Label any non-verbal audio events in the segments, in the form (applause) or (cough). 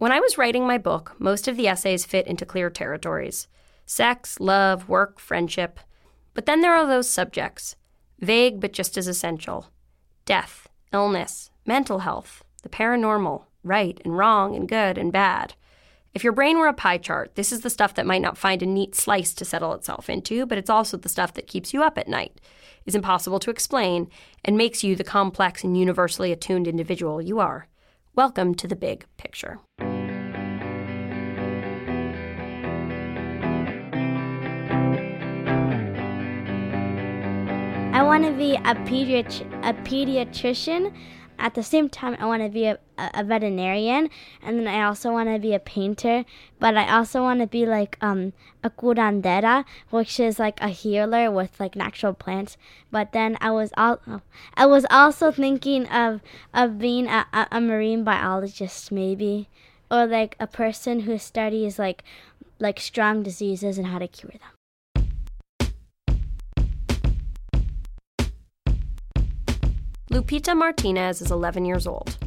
When I was writing my book, most of the essays fit into clear territories sex, love, work, friendship. But then there are those subjects, vague but just as essential death, illness, mental health, the paranormal, right and wrong and good and bad. If your brain were a pie chart, this is the stuff that might not find a neat slice to settle itself into, but it's also the stuff that keeps you up at night, is impossible to explain, and makes you the complex and universally attuned individual you are. Welcome to the big picture. Want to be a, pediat- a pediatrician. At the same time, I want to be a, a veterinarian, and then I also want to be a painter. But I also want to be like um, a curandera, which is like a healer with like natural plants. But then I was all I was also thinking of of being a, a, a marine biologist, maybe, or like a person who studies like like strong diseases and how to cure them. Lupita Martinez is 11 years old.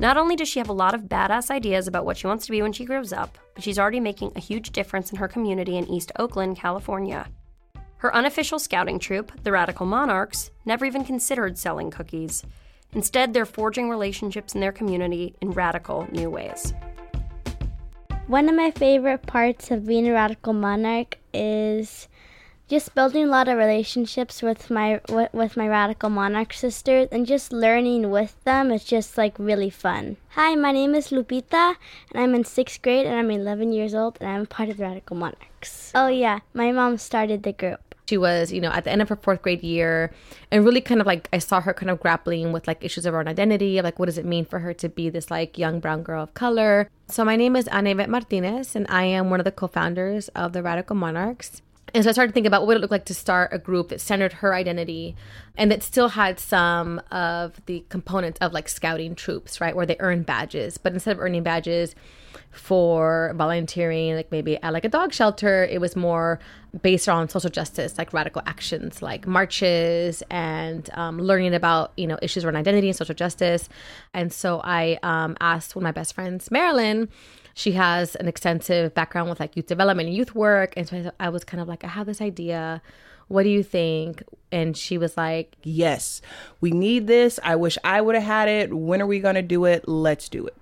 Not only does she have a lot of badass ideas about what she wants to be when she grows up, but she's already making a huge difference in her community in East Oakland, California. Her unofficial scouting troop, the Radical Monarchs, never even considered selling cookies. Instead, they're forging relationships in their community in radical new ways. One of my favorite parts of being a radical monarch is just building a lot of relationships with my with my radical monarch sisters and just learning with them is just like really fun. Hi, my name is Lupita and I'm in 6th grade and I'm 11 years old and I'm part of the radical monarchs. Oh yeah, my mom started the group. She was, you know, at the end of her fourth grade year, and really kind of like I saw her kind of grappling with like issues of her own identity, like what does it mean for her to be this like young brown girl of color. So my name is Anayvette Martinez, and I am one of the co-founders of the Radical Monarchs. And so I started thinking about what would it look like to start a group that centered her identity and that still had some of the components of like scouting troops, right? Where they earn badges. But instead of earning badges for volunteering, like maybe at like a dog shelter, it was more based on social justice, like radical actions, like marches and um, learning about, you know, issues around identity and social justice. And so I um, asked one of my best friends, Marilyn, she has an extensive background with like youth development and youth work. And so I was kind of like, I have this idea. What do you think? And she was like, Yes, we need this. I wish I would have had it. When are we going to do it? Let's do it.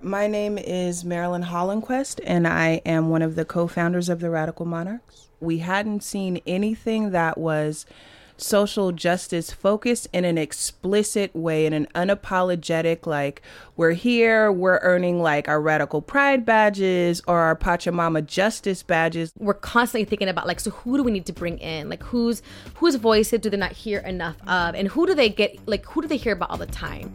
My name is Marilyn Hollinquest, and I am one of the co founders of the Radical Monarchs. We hadn't seen anything that was social justice focused in an explicit way, in an unapologetic, like, we're here, we're earning like our radical pride badges or our Pachamama justice badges. We're constantly thinking about like, so who do we need to bring in? Like, whose whose voices do they not hear enough of? And who do they get, like, who do they hear about all the time?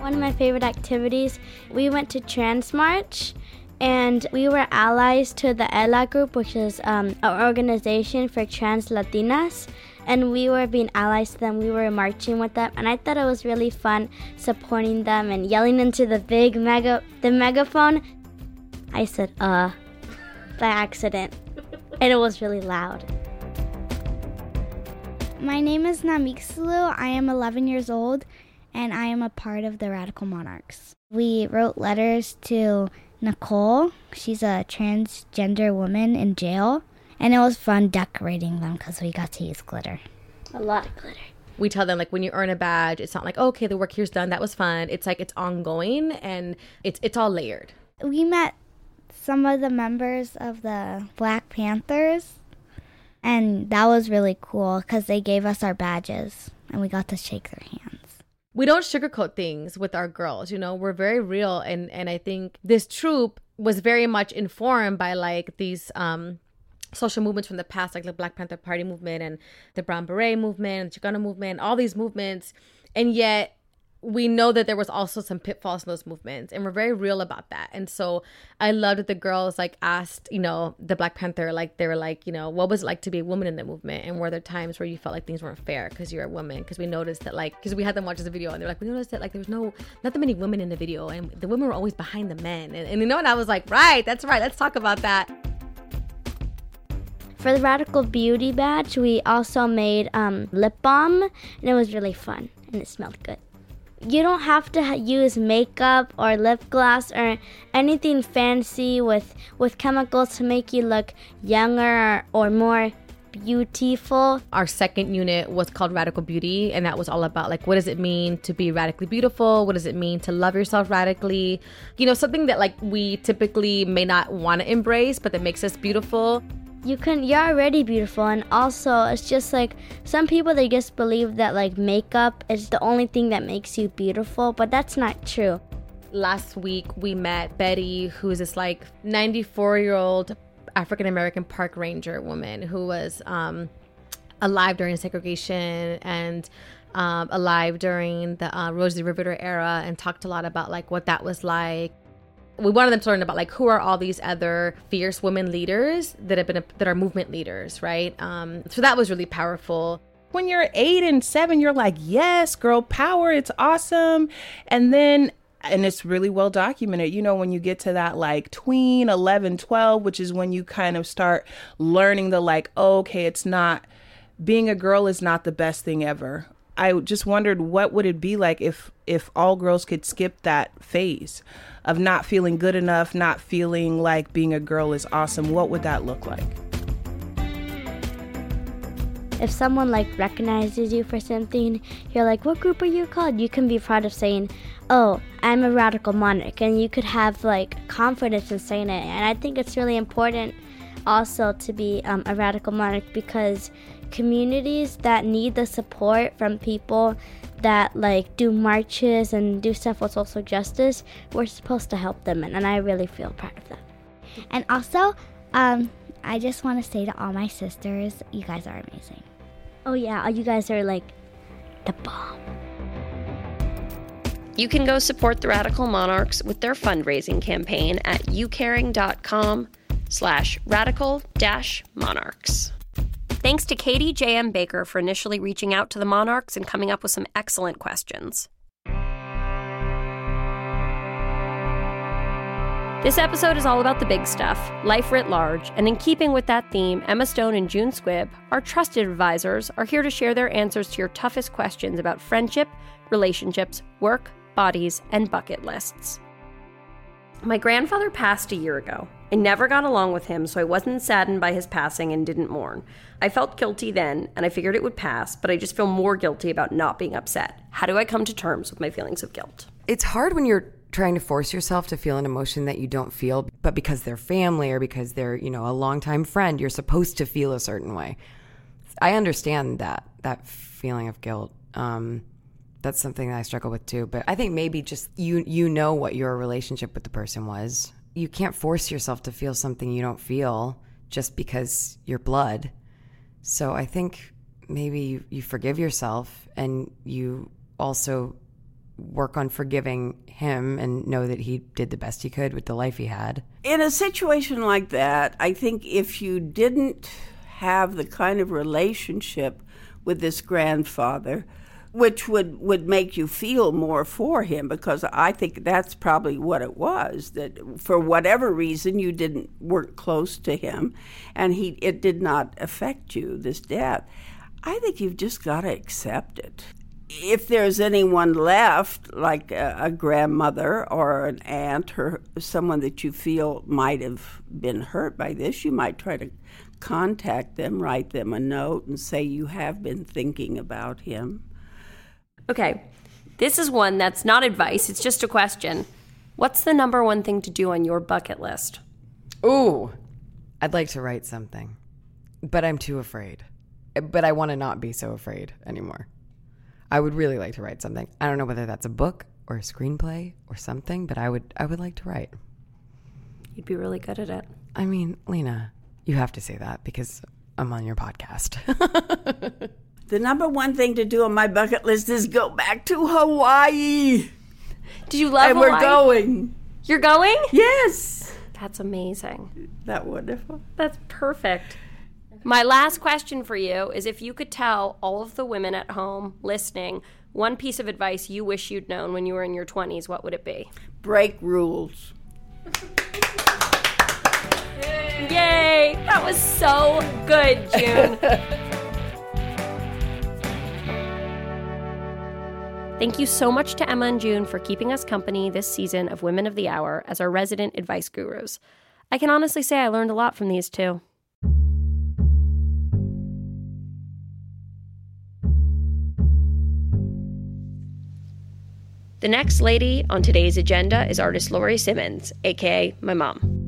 One of my favorite activities, we went to Trans March and we were allies to the ELA group, which is um, an organization for trans Latinas. And we were being allies to them. We were marching with them, and I thought it was really fun supporting them and yelling into the big mega the megaphone. I said "uh" by accident, and it was really loud. My name is Namixlu. I am 11 years old, and I am a part of the Radical Monarchs. We wrote letters to Nicole. She's a transgender woman in jail. And it was fun decorating them because we got to use glitter. A lot of glitter. We tell them like when you earn a badge, it's not like oh, okay, the work here's done. That was fun. It's like it's ongoing and it's it's all layered. We met some of the members of the Black Panthers, and that was really cool because they gave us our badges and we got to shake their hands we don't sugarcoat things with our girls you know we're very real. And and i think this troop was very much informed by like these um social movements from the past like the black panther party movement and the brown beret movement and the chicano movement all these movements. And yet we know that there was also some pitfalls in those movements and we're very real about that. And so i loved that the girls like asked you know the black panther like they were like you know what was it like to be a woman in the movement? And were there times where you felt like things weren't fair because you're a woman? Because we noticed that like because we had them watch the video and they're like we noticed that like there was no not that many women in the video and the women were always behind the men. And, and you know and i was like right that's right let's talk about that. For the Radical Beauty badge, we also made um, lip balm, and it was really fun, and it smelled good. You don't have to use makeup or lip gloss or anything fancy with with chemicals to make you look younger or more beautiful. Our second unit was called Radical Beauty, and that was all about like what does it mean to be radically beautiful? What does it mean to love yourself radically? You know, something that like we typically may not want to embrace, but that makes us beautiful. You can you're already beautiful and also it's just like some people they just believe that like makeup is the only thing that makes you beautiful, but that's not true. Last week we met Betty, who's this like 94 year old African American park ranger woman who was um, alive during segregation and um, alive during the uh, Rosie Riveter era and talked a lot about like what that was like. We wanted them to learn about like who are all these other fierce women leaders that have been that are movement leaders, right? Um, so that was really powerful. When you're eight and seven, you're like, yes, girl power, it's awesome. And then and it's really well documented. You know, when you get to that like tween 11, 12, which is when you kind of start learning the like, oh, okay, it's not being a girl is not the best thing ever. I just wondered what would it be like if if all girls could skip that phase of not feeling good enough, not feeling like being a girl is awesome. What would that look like? If someone like recognizes you for something, you're like, "What group are you called?" You can be proud of saying, "Oh, I'm a radical monarch," and you could have like confidence in saying it. And I think it's really important also to be um, a radical monarch because communities that need the support from people that like do marches and do stuff with social justice, we're supposed to help them, and, and I really feel proud of that. And also, um, I just want to say to all my sisters, you guys are amazing. Oh yeah, you guys are like the bomb. You can go support the Radical Monarchs with their fundraising campaign at youcaring.com slash radical dash monarchs. Thanks to Katie J.M. Baker for initially reaching out to the Monarchs and coming up with some excellent questions. This episode is all about the big stuff, life writ large, and in keeping with that theme, Emma Stone and June Squibb, our trusted advisors, are here to share their answers to your toughest questions about friendship, relationships, work, bodies, and bucket lists. My grandfather passed a year ago. I never got along with him, so I wasn't saddened by his passing and didn't mourn. I felt guilty then, and I figured it would pass, but I just feel more guilty about not being upset. How do I come to terms with my feelings of guilt? It's hard when you're trying to force yourself to feel an emotion that you don't feel, but because they're family or because they're, you know, a longtime friend, you're supposed to feel a certain way. I understand that that feeling of guilt. Um, that's something that I struggle with too. But I think maybe just you you know what your relationship with the person was. You can't force yourself to feel something you don't feel just because you're blood. So I think maybe you, you forgive yourself and you also work on forgiving him and know that he did the best he could with the life he had. In a situation like that, I think if you didn't have the kind of relationship with this grandfather, which would, would make you feel more for him, because I think that's probably what it was that for whatever reason you didn't work close to him, and he it did not affect you this death. I think you've just got to accept it if there's anyone left, like a, a, grandmother or an aunt or someone that you feel might have been hurt by this, you might try to contact them, write them a note, and say you have been thinking about him. Okay, this is one that's not advice, it's just a question. What's the number one thing to do on your bucket list? Ooh, I'd like to write something, but I'm too afraid. But I want to not be so afraid anymore. I would really like to write something. I don't know whether that's a book or a screenplay or something, but I would I would like to write. You'd be really good at it. I mean, Lena, you have to say that because I'm on your podcast. (laughs) the number one thing to do on my bucket list is go back to Hawaii. Did you love and Hawaii? we're going. You're going? Yes. That's amazing. That wonderful? That's perfect. My last question for you is if you could tell all of the women at home listening one piece of advice you wish you'd known when you were in your 20s, what would it be? Break rules. Yay! That was so good, June. (laughs) Thank you so much to Emma and June for keeping us company this season of Women of the Hour as our resident advice gurus. I can honestly say I learned a lot from these two. The next lady on today's agenda is artist Laurie Simmons, aka my mom.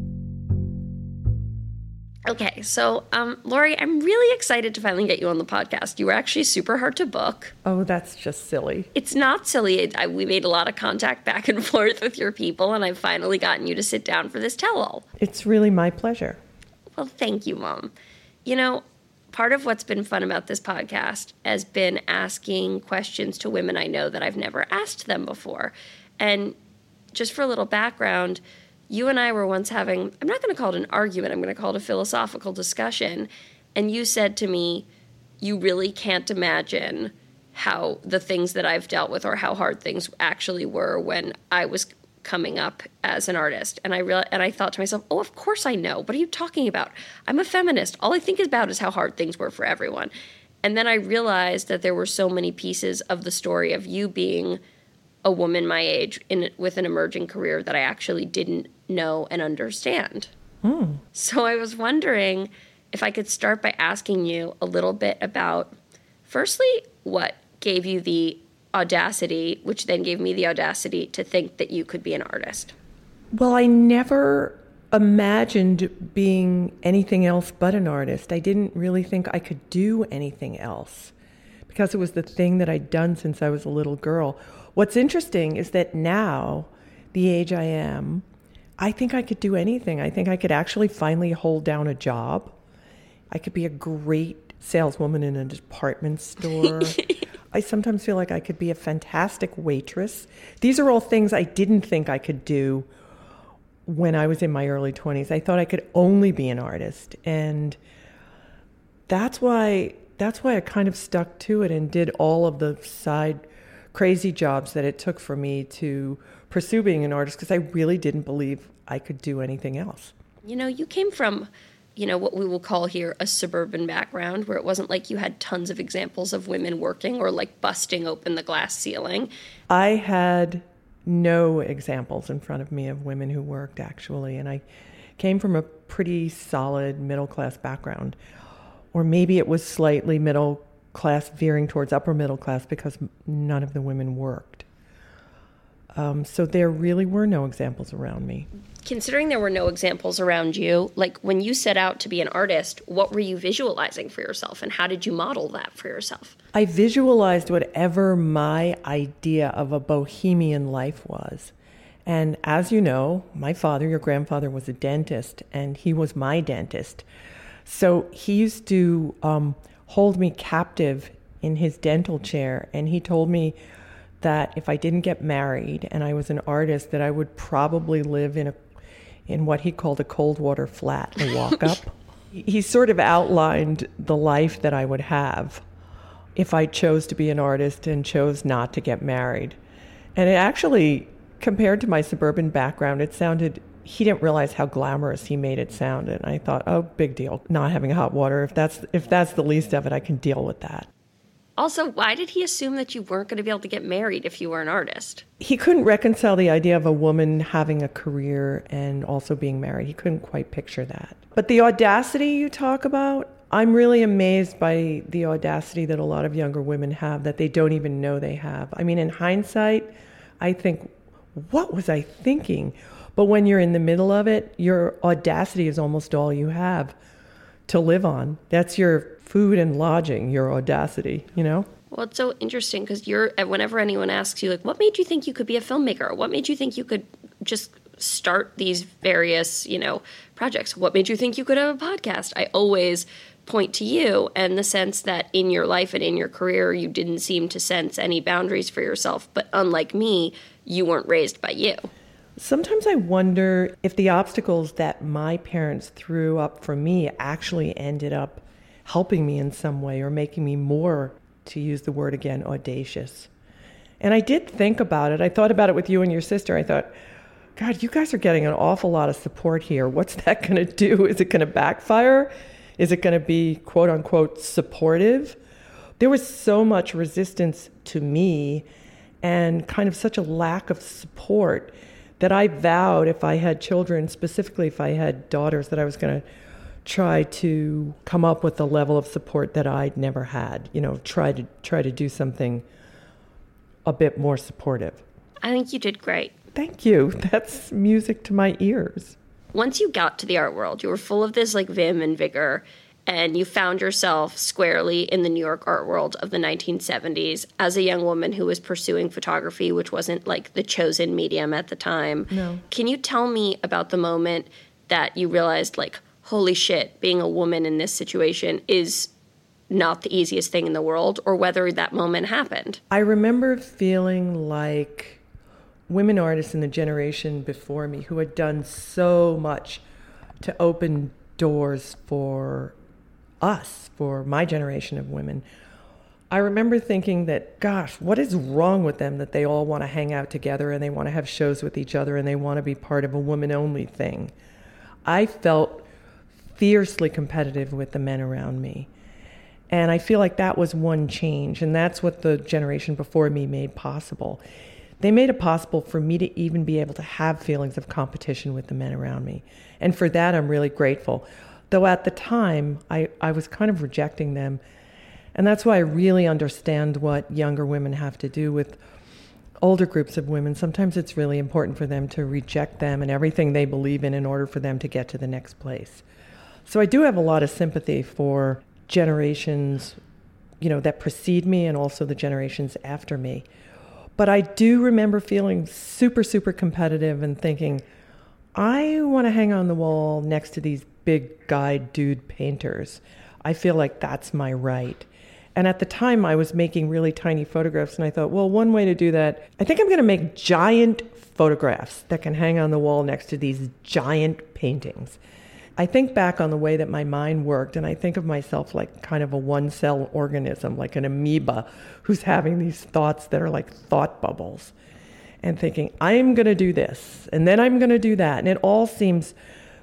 Okay, so um, Laurie, I'm really excited to finally get you on the podcast. You were actually super hard to book. Oh, that's just silly. It's not silly. It, I, we made a lot of contact back and (laughs) forth with your people, and I've finally gotten you to sit down for this tell all. It's really my pleasure. Well, thank you, Mom. You know, part of what's been fun about this podcast has been asking questions to women I know that I've never asked them before. And just for a little background, you and I were once having, I'm not going to call it an argument, I'm going to call it a philosophical discussion. And you said to me, You really can't imagine how the things that I've dealt with or how hard things actually were when I was coming up as an artist. And I real and I thought to myself, "Oh, of course I know. What are you talking about? I'm a feminist. All I think about is how hard things were for everyone." And then I realized that there were so many pieces of the story of you being a woman my age in with an emerging career that I actually didn't know and understand. Hmm. So I was wondering if I could start by asking you a little bit about firstly what gave you the audacity which then gave me the audacity to think that you could be an artist. Well, I never imagined being anything else but an artist. I didn't really think I could do anything else because it was the thing that I'd done since I was a little girl. What's interesting is that now, the age I am, I think I could do anything. I think I could actually finally hold down a job. I could be a great saleswoman in a department store. (laughs) I sometimes feel like I could be a fantastic waitress. These are all things I didn't think I could do when I was in my early 20s. I thought I could only be an artist. And that's why that's why I kind of stuck to it and did all of the side crazy jobs that it took for me to pursue being an artist because I really didn't believe I could do anything else. You know, you came from, you know, what we will call here a suburban background where it wasn't like you had tons of examples of women working or like busting open the glass ceiling. I had no examples in front of me of women who worked actually, and I came from a pretty solid middle class background. Or maybe it was slightly middle class veering towards upper middle class because none of the women worked. Um, so there really were no examples around me. Considering there were no examples around you, like when you set out to be an artist, what were you visualizing for yourself and how did you model that for yourself? I visualized whatever my idea of a bohemian life was. And as you know, my father, your grandfather, was a dentist, and he was my dentist. So he used to um, hold me captive in his dental chair, and he told me that if I didn't get married and I was an artist, that I would probably live in a in what he called a cold water flat, a walk up. (laughs) he sort of outlined the life that I would have if I chose to be an artist and chose not to get married. And it actually, compared to my suburban background, it sounded he didn't realize how glamorous he made it sound and I thought, "Oh, big deal. Not having hot water. If that's if that's the least of it, I can deal with that." Also, why did he assume that you weren't going to be able to get married if you were an artist? He couldn't reconcile the idea of a woman having a career and also being married. He couldn't quite picture that. But the audacity you talk about, I'm really amazed by the audacity that a lot of younger women have that they don't even know they have. I mean, in hindsight, I think, what was I thinking? But when you're in the middle of it, your audacity is almost all you have to live on. That's your food and lodging, your audacity, you know? Well, it's so interesting because you're, eh, whenever anyone asks you, like, what made you think you could be a filmmaker? What made you think you could just start these various, you know, projects? What made you think you could have a podcast? I always point to you and the sense that in your life and in your career, you didn't seem to sense any boundaries for yourself. But unlike me, you weren't raised by you. Sometimes I wonder if the obstacles that my parents threw up for me actually ended up helping me in some way or making me more, to use the word again, audacious. And I did think about it. I thought about it with you and your sister. I thought, God, you guys are getting an awful lot of support here. What's (laughs) that going to do? Is it going to backfire? Is it going to be quote unquote supportive? There was so much resistance to me and kind of such a lack of support that I vowed if I had children, specifically if I had daughters, that I was going to try to come up with a level of support that I'd never had. You know, try to try to do something a bit more supportive. I think you did great. Thank you. (laughs) That's music to my ears. Once you got to the art world, you were full of this like vim and vigor and you found yourself squarely in the New York art world of the 1970s as a young woman who was pursuing photography, which wasn't like the chosen medium at the time. No. Can you tell me about the moment that you realized, like, holy shit, being a woman in this situation is not the easiest thing in the world, or whether that moment happened? I remember feeling like women artists in the generation before me who had done so much to open doors for us, for my generation of women, I remember thinking that, gosh, what is wrong with them that they all want to hang out together and they want to have shows with each other and they want to be part of a woman only thing? I felt fiercely competitive with the men around me. And I feel like that was one change, and that's what the generation before me made possible. They made it possible for me to even be able to have feelings of competition with the men around me. And for that, I'm really grateful. Though at the time, I, I was kind of rejecting them. And that's why I really understand what younger women have to do with older groups of women. Sometimes it's really important for them to reject them and everything they believe in in order for them to get to the next place. So I do have a lot of sympathy for generations, you know, that precede me and also the generations after me. But I do remember feeling super, super competitive and thinking, I want to hang on the wall next to these big guy dude painters. I feel like that's my right. And at the time, I was making really tiny photographs, and I thought, well, one way to do that, I think I'm going to make giant photographs that can hang on the wall next to these giant paintings. I think back on the way that my mind worked, and I think of myself like kind of a one cell organism, like an amoeba who's having these thoughts that are like thought bubbles, and thinking, I'm going to do this, and then I'm going to do that. And it all seems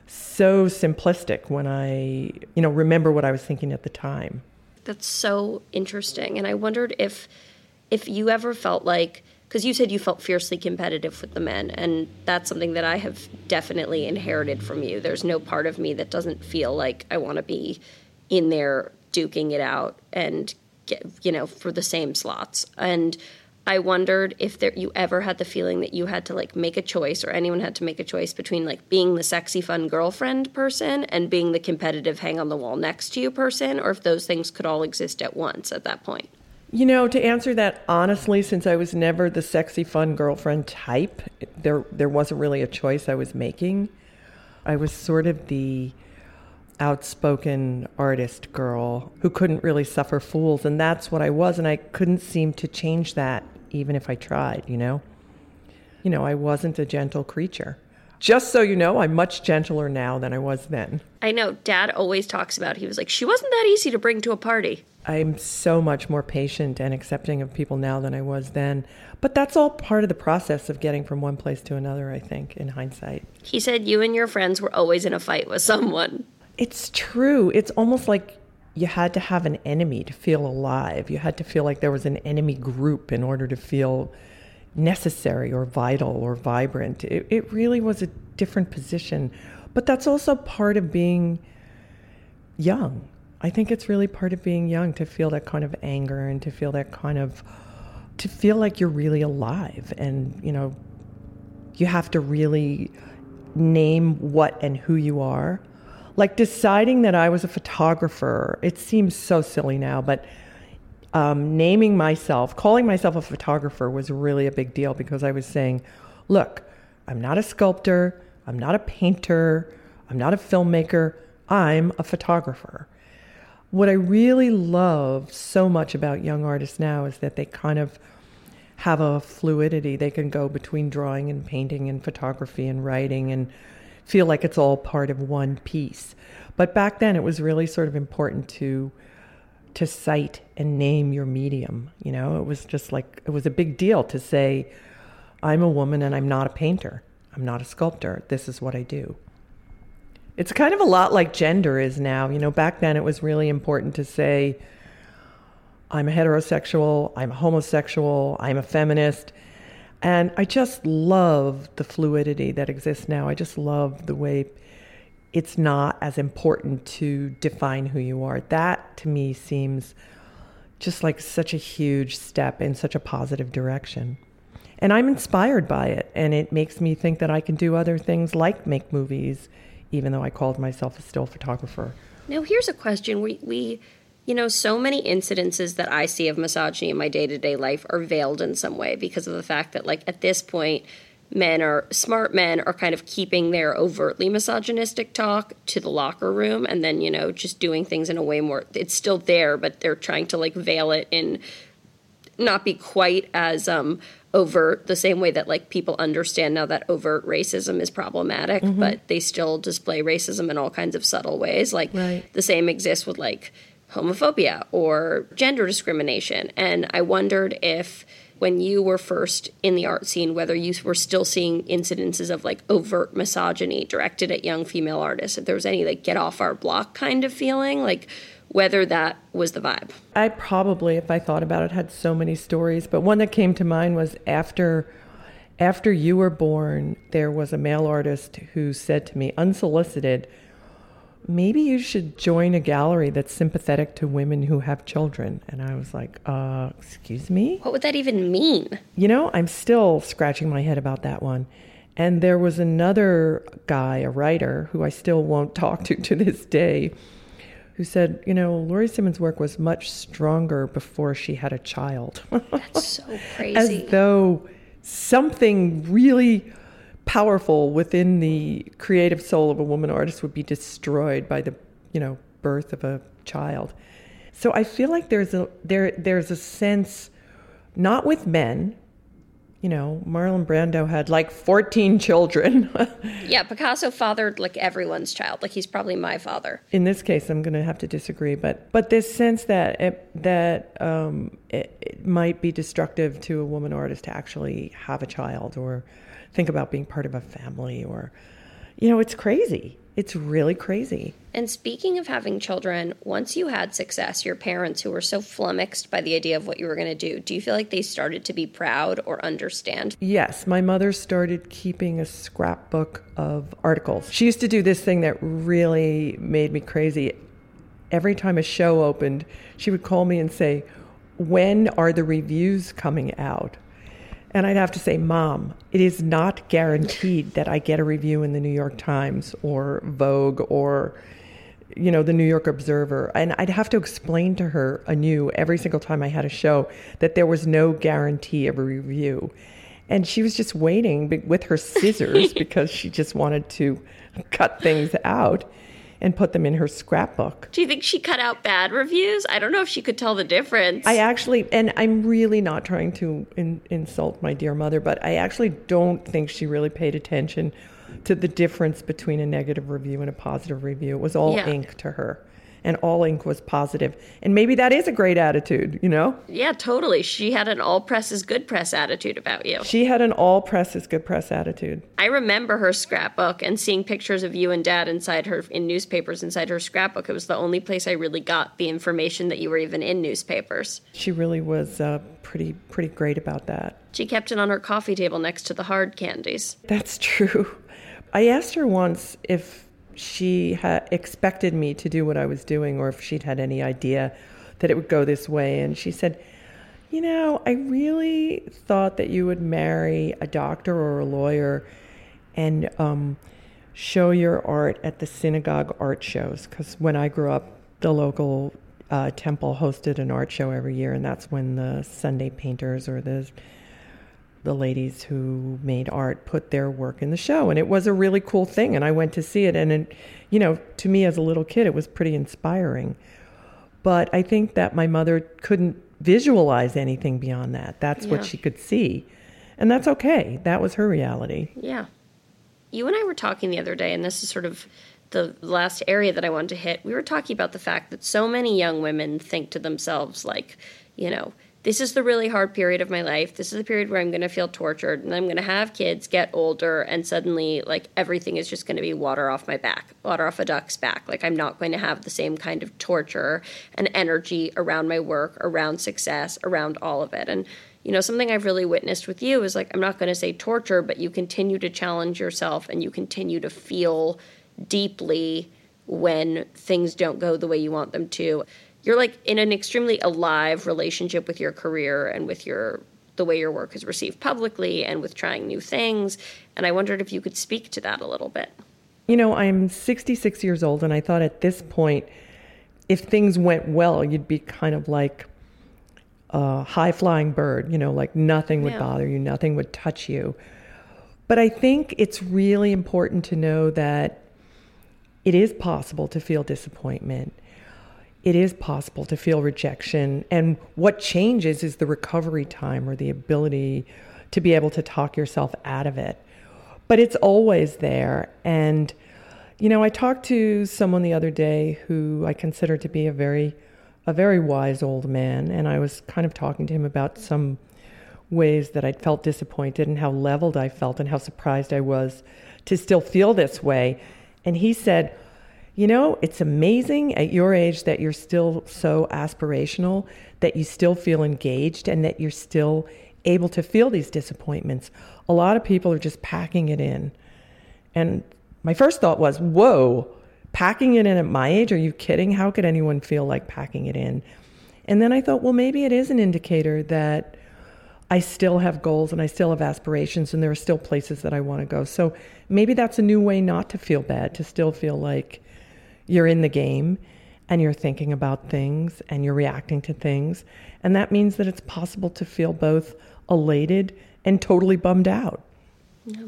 so simplistic when I, you know, remember what I was thinking at the time. That's so interesting. And I wondered if if you ever felt like because you said you felt fiercely competitive with the men and that's something that I have definitely inherited from you. There's no part of me that doesn't feel like I want to be in there duking it out and get, you know, for the same slots. And I wondered if there you ever had the feeling that you had to like make a choice or anyone had to make a choice between like being the sexy fun girlfriend person and being the competitive hang on the wall next to you person or if those things could all exist at once at that point. You know, to answer that honestly, since I was never the sexy fun girlfriend type, there there wasn't really a choice I was making. I was sort of the outspoken artist girl who couldn't really suffer fools and that's what I was and I couldn't seem to change that even if I tried, you know? You know, I wasn't a gentle creature. Just so you know, I'm much gentler now than I was then. I know. Dad always talks about he was like, she wasn't that easy to bring to a party. I'm so much more patient and accepting of people now than I was then. But that's all part of the process of getting from one place to another, I think, in hindsight. He said you and your friends were always in a fight with someone. It's true. It's almost like you had to have an enemy to feel alive. You had to feel like there was an enemy group in order to feel necessary or vital or vibrant. It, it really was a different position. But that's also part of being young. I think it's really part of being young to feel that kind of anger and to feel that kind of, to feel like you're really alive. And, you know, you have to really name what and who you are like deciding that I was a photographer, it seems so silly now, but um, naming myself, calling myself a photographer was really a big deal because I was saying, look, I'm not a sculptor, I'm not a painter, I'm not a filmmaker, I'm a photographer. What I really love so much about young artists now is that they kind of have a fluidity. They can go between drawing and painting and photography and writing and feel like it's all part of one piece. But back then, it was really sort of important to to cite and name your medium. You know, it was just like it was a big deal to say, "I'm a woman and I'm not a painter. I'm not a sculptor. This is what I do." It's kind of a lot like gender is now. You know, back then it was really important to say, I'm a heterosexual, I'm a homosexual, I'm a feminist. And I just love the fluidity that exists now. I just love the way it's not as important to define who you are. That to me seems just like such a huge step in such a positive direction. And I'm inspired by it. And it makes me think that I can do other things like make movies, even though I called myself a still photographer. Now, here's a question. We, we you know, so many incidences that I see of misogyny in my day to day life are veiled in some way because of the fact that, like, at this point, men are smart men are kind of keeping their overtly misogynistic talk to the locker room and then, you know, just doing things in a way more, it's still there, but they're trying to, like, veil it and not be quite as um, overt the same way that like people understand now that overt racism is problematic Mm-hmm. but they still display racism in all kinds of subtle ways like Right. the same exists with like homophobia or gender discrimination and i wondered if when you were first in the art scene whether you were still seeing incidences of like overt misogyny directed at young female artists if there was any like get off our block kind of feeling like whether that was the vibe? I probably, if I thought about it, had so many stories, but one that came to mind was after after you were born, there was a male artist who said to me, unsolicited, maybe you should join a gallery that's sympathetic to women who have children. And I was like, uh, excuse me? what would that even mean You know, I'm still scratching my head about that one. And there was another guy, a writer, who I still won't (laughs) talk to to this day, who said, you know, Laurie Simmons' work was much stronger before she had a child. (laughs) that's so crazy. As though something really powerful within the creative soul of a woman artist would be destroyed by the, you know, birth of a child. So I feel like there's a there there's a sense not with men. You know, Marlon Brando had like 14 (laughs) children. Yeah, Picasso fathered like everyone's child. Like he's probably my father. in this case, I'm going to have to disagree, but but this sense that it, that um, it, it might be destructive to a woman artist to actually have a child or think about being part of a family or, you know, it's crazy. It's really crazy. And speaking of having children, once you had success, your parents who were so flummoxed by the idea of what you were going to do, do you feel like they started to be proud or understand? Yes, my mother started keeping a scrapbook of articles. She used to do this thing that really made me crazy. Every time a show opened, she would call me and say, When are the reviews coming out? And I'd have to say, Mom, it is not guaranteed that I get a review in the New York Times or Vogue or, you know, the New York Observer. And I'd have to explain to her anew every single time I had a show that there was no guarantee of a review. And she was just waiting with her scissors (laughs) because she just wanted to cut things out and put them in her scrapbook. Do you think she cut out bad reviews? I don't know if she could tell the difference. I actually, and I'm really not trying to in, insult my dear mother, but I actually don't think she really paid attention to the difference between a negative review and a positive review. It was all Yeah. ink to her, and all ink was positive. And maybe that is a great attitude, you know? yeah, totally. She had an all press is good press attitude about you. She had an all press is good press attitude. I remember her scrapbook and seeing pictures of you and dad inside her in newspapers inside her scrapbook. It was the only place I really got the information that you were even in newspapers. She really was uh, pretty pretty great about that. She kept it on her coffee table next to the hard candies. That's (laughs) true. I asked her once if she expected me to do what I was doing or if she'd had any idea that it would go this way. And she said, You know, I really thought that you would marry a doctor or a lawyer and um, show your art at the synagogue art shows. Because when I grew up, the local uh, temple hosted an art show every year, and that's when the Sunday painters or the the ladies who made art put their work in the show and it was a really cool thing and i went to see it and it, you know to me as a little kid it was pretty inspiring but i think that my mother couldn't visualize anything beyond that that's Yeah. what she could see and that's okay that was her reality Yeah. You and I were talking the other day, and this is sort of the last area that I wanted to hit. We were talking about the fact that so many young women think to themselves, like, you know, this is the really hard period of my life. This is the period where I'm going to feel tortured and I'm going to have kids get older and suddenly like everything is just going to be water off my back, water off a duck's back. Like I'm not going to have the same kind of torture and energy around my work, around success, around all of it. And you know, something I've really witnessed with you is like I'm not going to say torture, but you continue to challenge yourself and you continue to feel deeply when things don't go the way you want them to you're like in an extremely alive relationship with your career and with your the way your work is received publicly and with trying new things and i wondered if you could speak to that a little bit. You know i'm 66 years old and i thought at this point if things went well you'd be kind of like a high flying bird you know like nothing would yeah. bother you nothing would touch you. But i think it's really important to know that it is possible to feel disappointment it is possible to feel rejection. And what changes is the recovery time or the ability to be able to talk yourself out of it. But it's always there. And, you know, I talked to someone the other day who I consider to be a very, a very wise old man. And I was kind of talking to him about some ways that I'd felt disappointed and how leveled I felt and how surprised I was to still feel this way. And he said, you know, it's amazing at your age that you're still so aspirational, that you still feel engaged, and that you're still able to feel these disappointments. A lot of people are just packing it in. And my first thought was, whoa, packing it in at my age? Are you kidding? How could anyone feel like packing it in? And then I thought, well, maybe it is an indicator that I still have goals and I still have aspirations and there are still places that I want to go. So maybe that's a new way not to feel bad, to still feel like you're in the game and you're thinking about things and you're reacting to things. And that means that it's possible to feel both elated and totally bummed out. Yeah.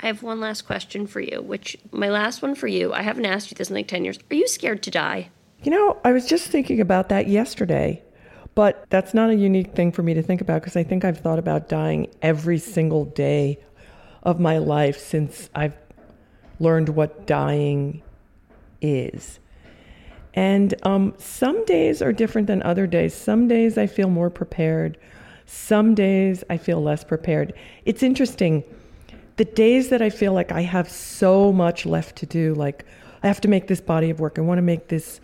I have one last question for you, which my last one for you, I haven't asked you this in like 10 years. Are you scared to die? You know, I was just thinking about that yesterday, but that's not a unique thing for me to think about because I think I've thought about dying every single day of my life since I've learned what dying is. And um, some days are different than other days. Some days I feel more prepared. Some days I feel less prepared. It's interesting. The days that I feel like I have so much left to do, like I have to make this body of work, I want to make this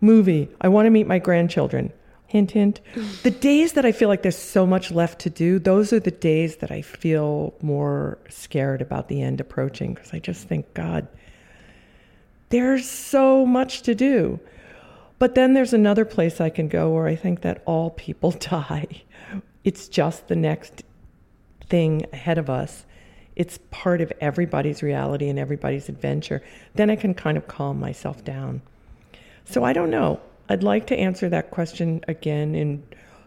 movie, I want to meet my grandchildren. Hint, hint. (laughs) The days that I feel like there's so much left to do, those are the days that I feel more scared about the end approaching because I just think, God, there's so much to do. But then there's another place I can go where I think that all people (laughs) die. It's just the next thing ahead of us. It's part of everybody's reality and everybody's adventure. Then I can kind of calm myself down. So I don't know. I'd like to answer that question again in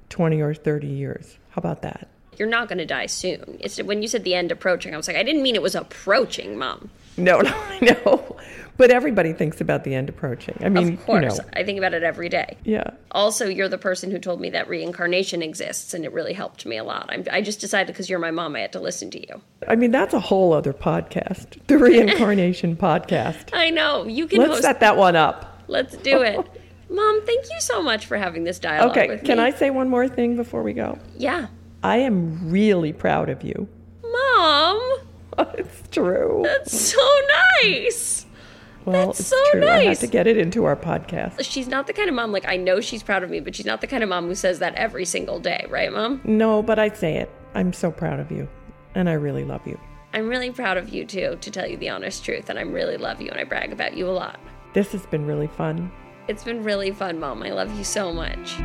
20 or 30 years. How about that? You're not going to die soon. It's when you said the end approaching, I was like, I didn't mean it was approaching, mom. No, (laughs) no, I know. But everybody thinks about the end approaching. I mean, of course, you know. I think about it every day. Yeah. Also, you're the person who told me that reincarnation exists, and it really helped me a lot. I'm, i just decided because you're my mom, I had to listen to you. I mean, that's a whole other podcast, the reincarnation (laughs) podcast. I know you can. Let's host- set that one up. Let's do it. (laughs) Mom, thank you so much for having this dialogue okay, can I say one more thing before we go? Yeah. I am really proud of you. Mom. (laughs) it's true. That's so nice. Well, That's it's so true. nice. I have to get it into our podcast. She's not the kind of mom like I know she's proud of me, but she's not the kind of mom who says that every single day, right, mom? No, but I'd say it. I'm so proud of you, and I really love you. I'm really proud of you too, to tell you the honest truth, and I really love you and I brag about you a lot. This has been really fun. It's been really fun, mom. I love you so much.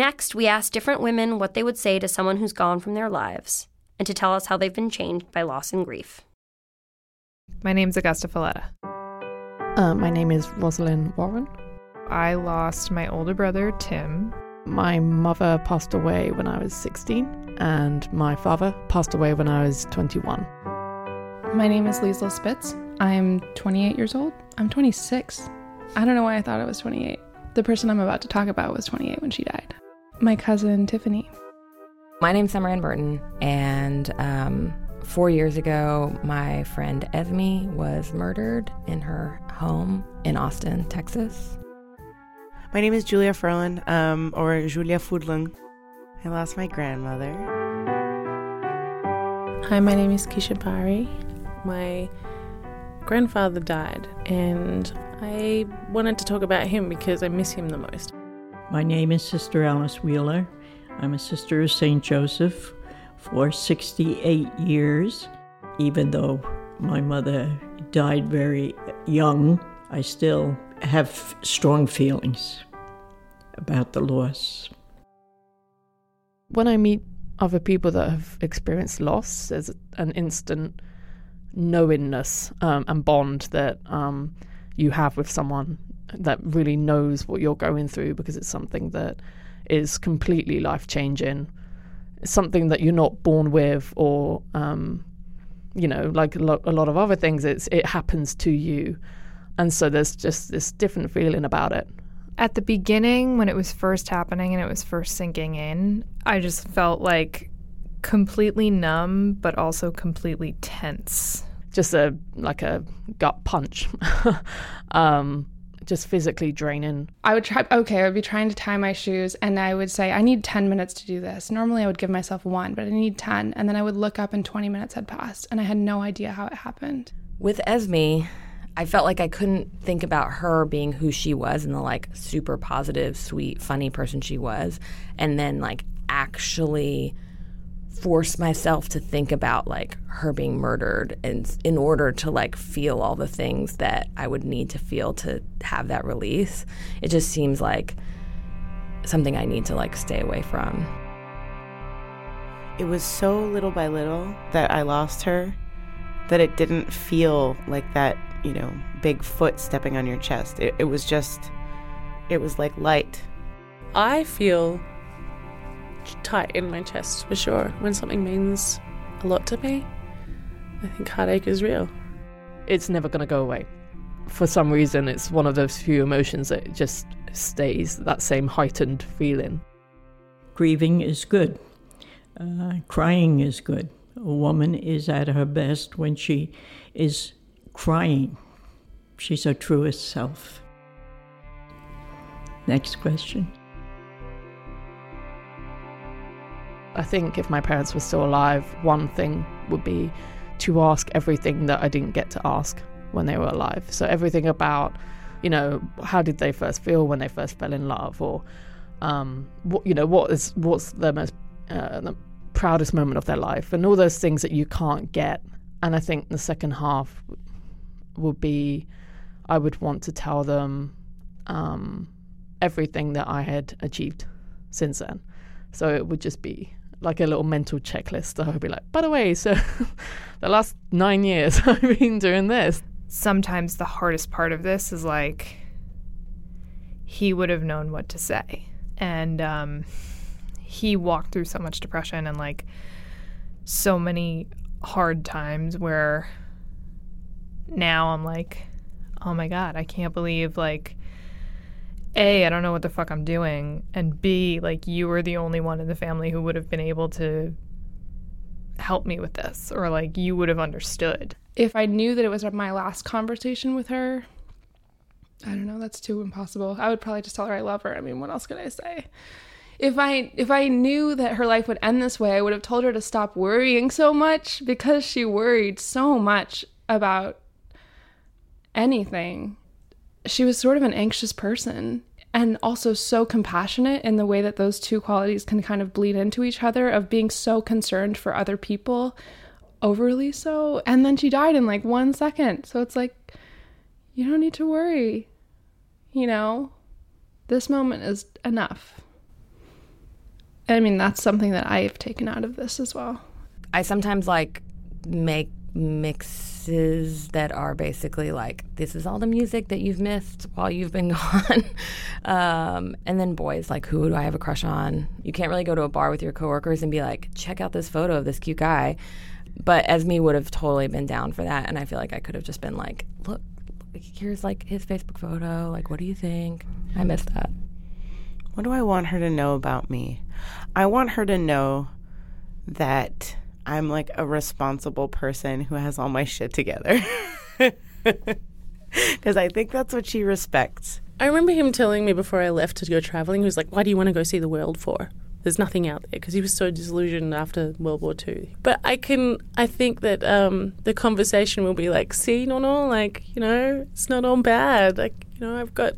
Next, we asked different women what they would say to someone who's gone from their lives and to tell us how they've been changed by loss and grief. My name's Augusta Falletta. Uh, my name is Rosalind Warren. I lost my older brother, Tim. My mother passed away when I was 16, and my father passed away when I was 21. My name is Liesla Spitz. I'm 28 years old. I'm 26. I don't know why I thought I was 28. The person I'm about to talk about was 28 when she died. My cousin Tiffany. My name's Summerin Burton, and um, four years ago, my friend Esme was murdered in her home in Austin, Texas. My name is Julia Ferlin, um, or Julia Fudlung. I lost my grandmother. Hi, my name is Keisha Bari. My grandfather died, and I wanted to talk about him because I miss him the most. My name is Sister Alice Wheeler. I'm a sister of St. Joseph for 68 years. Even though my mother died very young, I still have strong feelings about the loss. When I meet other people that have experienced loss, there's an instant knowingness um, and bond that um, you have with someone that really knows what you're going through because it's something that is completely life changing. It's Something that you're not born with, or um, you know, like a, lo- a lot of other things, it's it happens to you, and so there's just this different feeling about it. At the beginning, when it was first happening and it was first sinking in, I just felt like completely numb, but also completely tense. Just a like a gut punch. (laughs) um, just physically draining. I would try, okay, I would be trying to tie my shoes and I would say, I need 10 minutes to do this. Normally I would give myself one, but I need 10. And then I would look up and 20 minutes had passed and I had no idea how it happened. With Esme, I felt like I couldn't think about her being who she was and the like super positive, sweet, funny person she was, and then like actually force myself to think about like her being murdered and in order to like feel all the things that I would need to feel to have that release. It just seems like something I need to like stay away from. It was so little by little that I lost her that it didn't feel like that, you know, big foot stepping on your chest. It, it was just, it was like light. I feel tight in my chest for sure when something means a lot to me. I think heartache is real. It's never going to go away. For some reason, it's one of those few emotions that just stays that same heightened feeling. Grieving is good. Uh, crying is good. A woman is at her best when she is crying. She's her truest self. Next question. I think if my parents were still alive, one thing would be to ask everything that I didn't get to ask when they were alive. So everything about, you know, how did they first feel when they first fell in love, or, um, what you know, what is what's the most uh, the proudest moment of their life, and all those things that you can't get. And I think the second half would be, I would want to tell them um, everything that I had achieved since then. So it would just be like a little mental checklist. I would be like, by the way, so (laughs) the last nine years (laughs) I've been doing this. Sometimes the hardest part of this is like he would have known what to say. And um, he walked through so much depression and like so many hard times where now I'm like, oh my God, I can't believe like a, I don't know what the fuck I'm doing, and B, like you were the only one in the family who would have been able to help me with this, or like you would have understood. If I knew that it was my last conversation with her, I don't know, that's too impossible. I would probably just tell her I love her. I mean, what else could I say? If I if I knew that her life would end this way, I would have told her to stop worrying so much because she worried so much about anything she was sort of an anxious person and also so compassionate in the way that those two qualities can kind of bleed into each other of being so concerned for other people overly so. And then she died in like 1 second. So it's like you don't need to worry you know? This moment is enough. I mean that's something that i've taken out of this as well. I sometimes like make mixes that are basically like this is all the music that you've missed while you've been (laughs) gone. Um, and then boys like who do i have a crush on? You can't really go to a bar with your coworkers and be like check out this photo of this cute guy. But esme would have totally been down for that and i feel like i could have just been like look here's like his facebook photo. Like what do you think? I miss that. What do I want her to know about me? I want her to know that I'm like a responsible person who has all my shit together. (laughs) Because I think that's what she respects. I remember him telling me before I left to go traveling, he was like, Why do you want to go see the world for? There's nothing out there because he was so disillusioned after World War II. But I can, I think that um, the conversation will be like, see, no, no, like, you know, it's not all bad. Like, you know, I've got,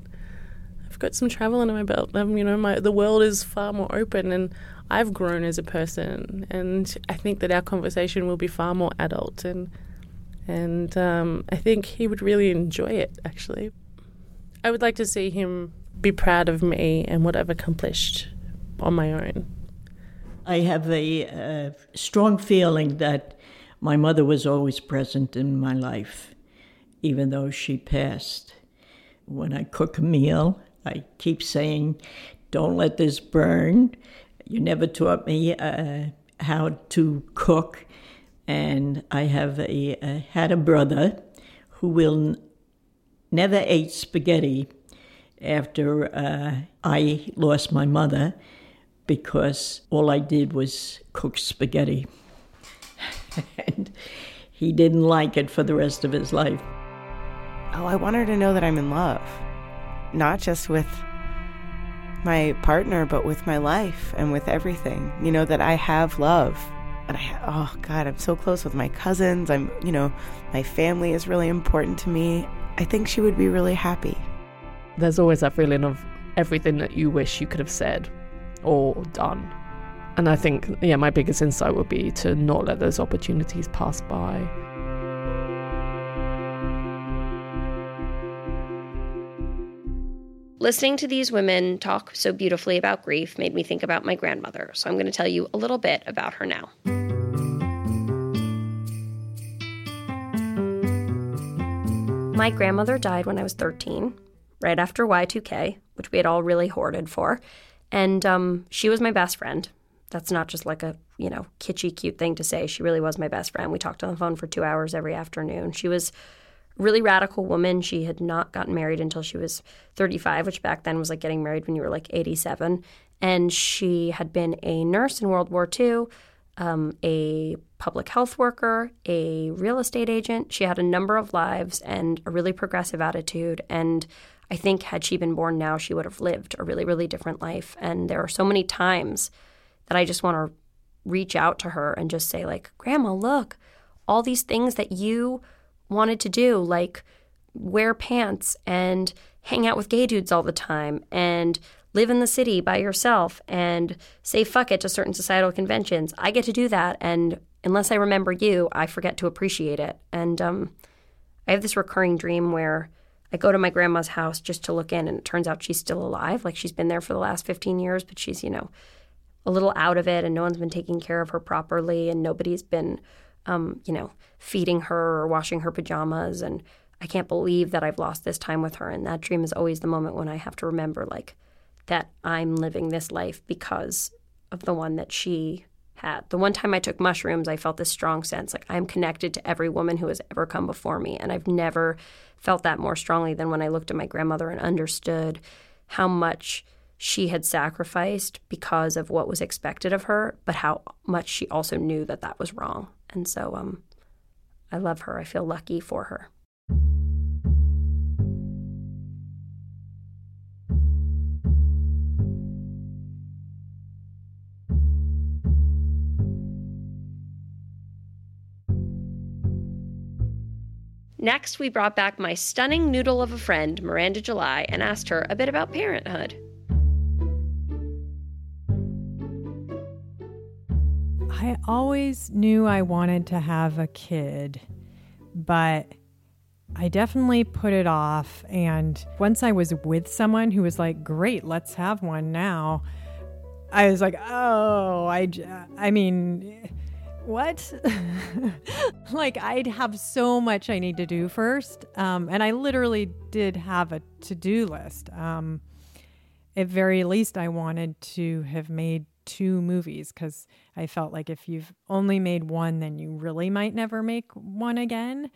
I've got some travel under my belt. Um, you know, my the world is far more open, and I've grown as a person. And I think that our conversation will be far more adult, and and um, I think he would really enjoy it. Actually, I would like to see him be proud of me and what I've accomplished on my own. I have a strong feeling that my mother was always present in my life, even though she passed. When I cook a meal, I keep saying, Don't let this burn. You never taught me uh, how to cook. And I have a, uh, had a brother who will never ate spaghetti after uh, I lost my mother because all I did was cook spaghetti. (laughs) and he didn't like it for the rest of his life. Oh, I want her to know that I'm in love, not just with my partner, but with my life and with everything. You know, that I have love. And I, oh God, I'm so close with my cousins. I'm, you know, my family is really important to me. I think she would be really happy. There's always that feeling of everything that you wish you could have said or done. And I think, yeah, my biggest insight would be to not let those opportunities pass by. Listening to these women talk so beautifully about grief made me think about my grandmother, so I'm going to tell you a little bit about her now. My grandmother died when I was 13, right after Y2K, which we had all really hoarded for. And um, she was my best friend. That's not just like a, you know, kitschy, cute thing to say. She really was my best friend. We talked on the phone for two hours every afternoon. She was really radical woman. She had not gotten married until she was 35, which back then was like getting married when you were like 87. And she had been a nurse in World War II, um, a public health worker, a real estate agent. She had a number of lives and a really progressive attitude. And I think had she been born now, she would have lived a really, really different life. And there are so many times that I just want to reach out to her and just say, like, Grandma, look, all these things that you wanted to do, like wear pants and hang out with gay dudes all the time and live in the city by yourself and say fuck it to certain societal conventions. I get to do that. And unless I remember you, I forget to appreciate it. And um, I have this recurring dream where I go to my grandma's house just to look in, and it turns out she's still alive. Like she's been there for the last 15 years, but she's, you know, a little out of it, and no one's been taking care of her properly, and nobody's been, um, you know, feeding her or washing her pajamas. And I can't believe that I've lost this time with her. And that dream is always the moment when I have to remember, like, that I'm living this life because of the one that she had. The one time I took mushrooms, I felt this strong sense like I'm connected to every woman who has ever come before me. And I've never felt that more strongly than when I looked at my grandmother and understood how much she had sacrificed because of what was expected of her, but how much she also knew that that was wrong. And so um, I love her. I feel lucky for her. Next, we brought back my stunning noodle of a friend, Miranda July, and asked her a bit about parenthood. I always knew I wanted to have a kid, but I definitely put it off. And once I was with someone who was like, great, let's have one now, I was like, oh, I, I mean, what? (laughs) like, I'd have so much I need to do first. Um, and I literally did have a to do list. Um, at very least, I wanted to have made two movies because I felt like if you've only made one, then you really might never make one again.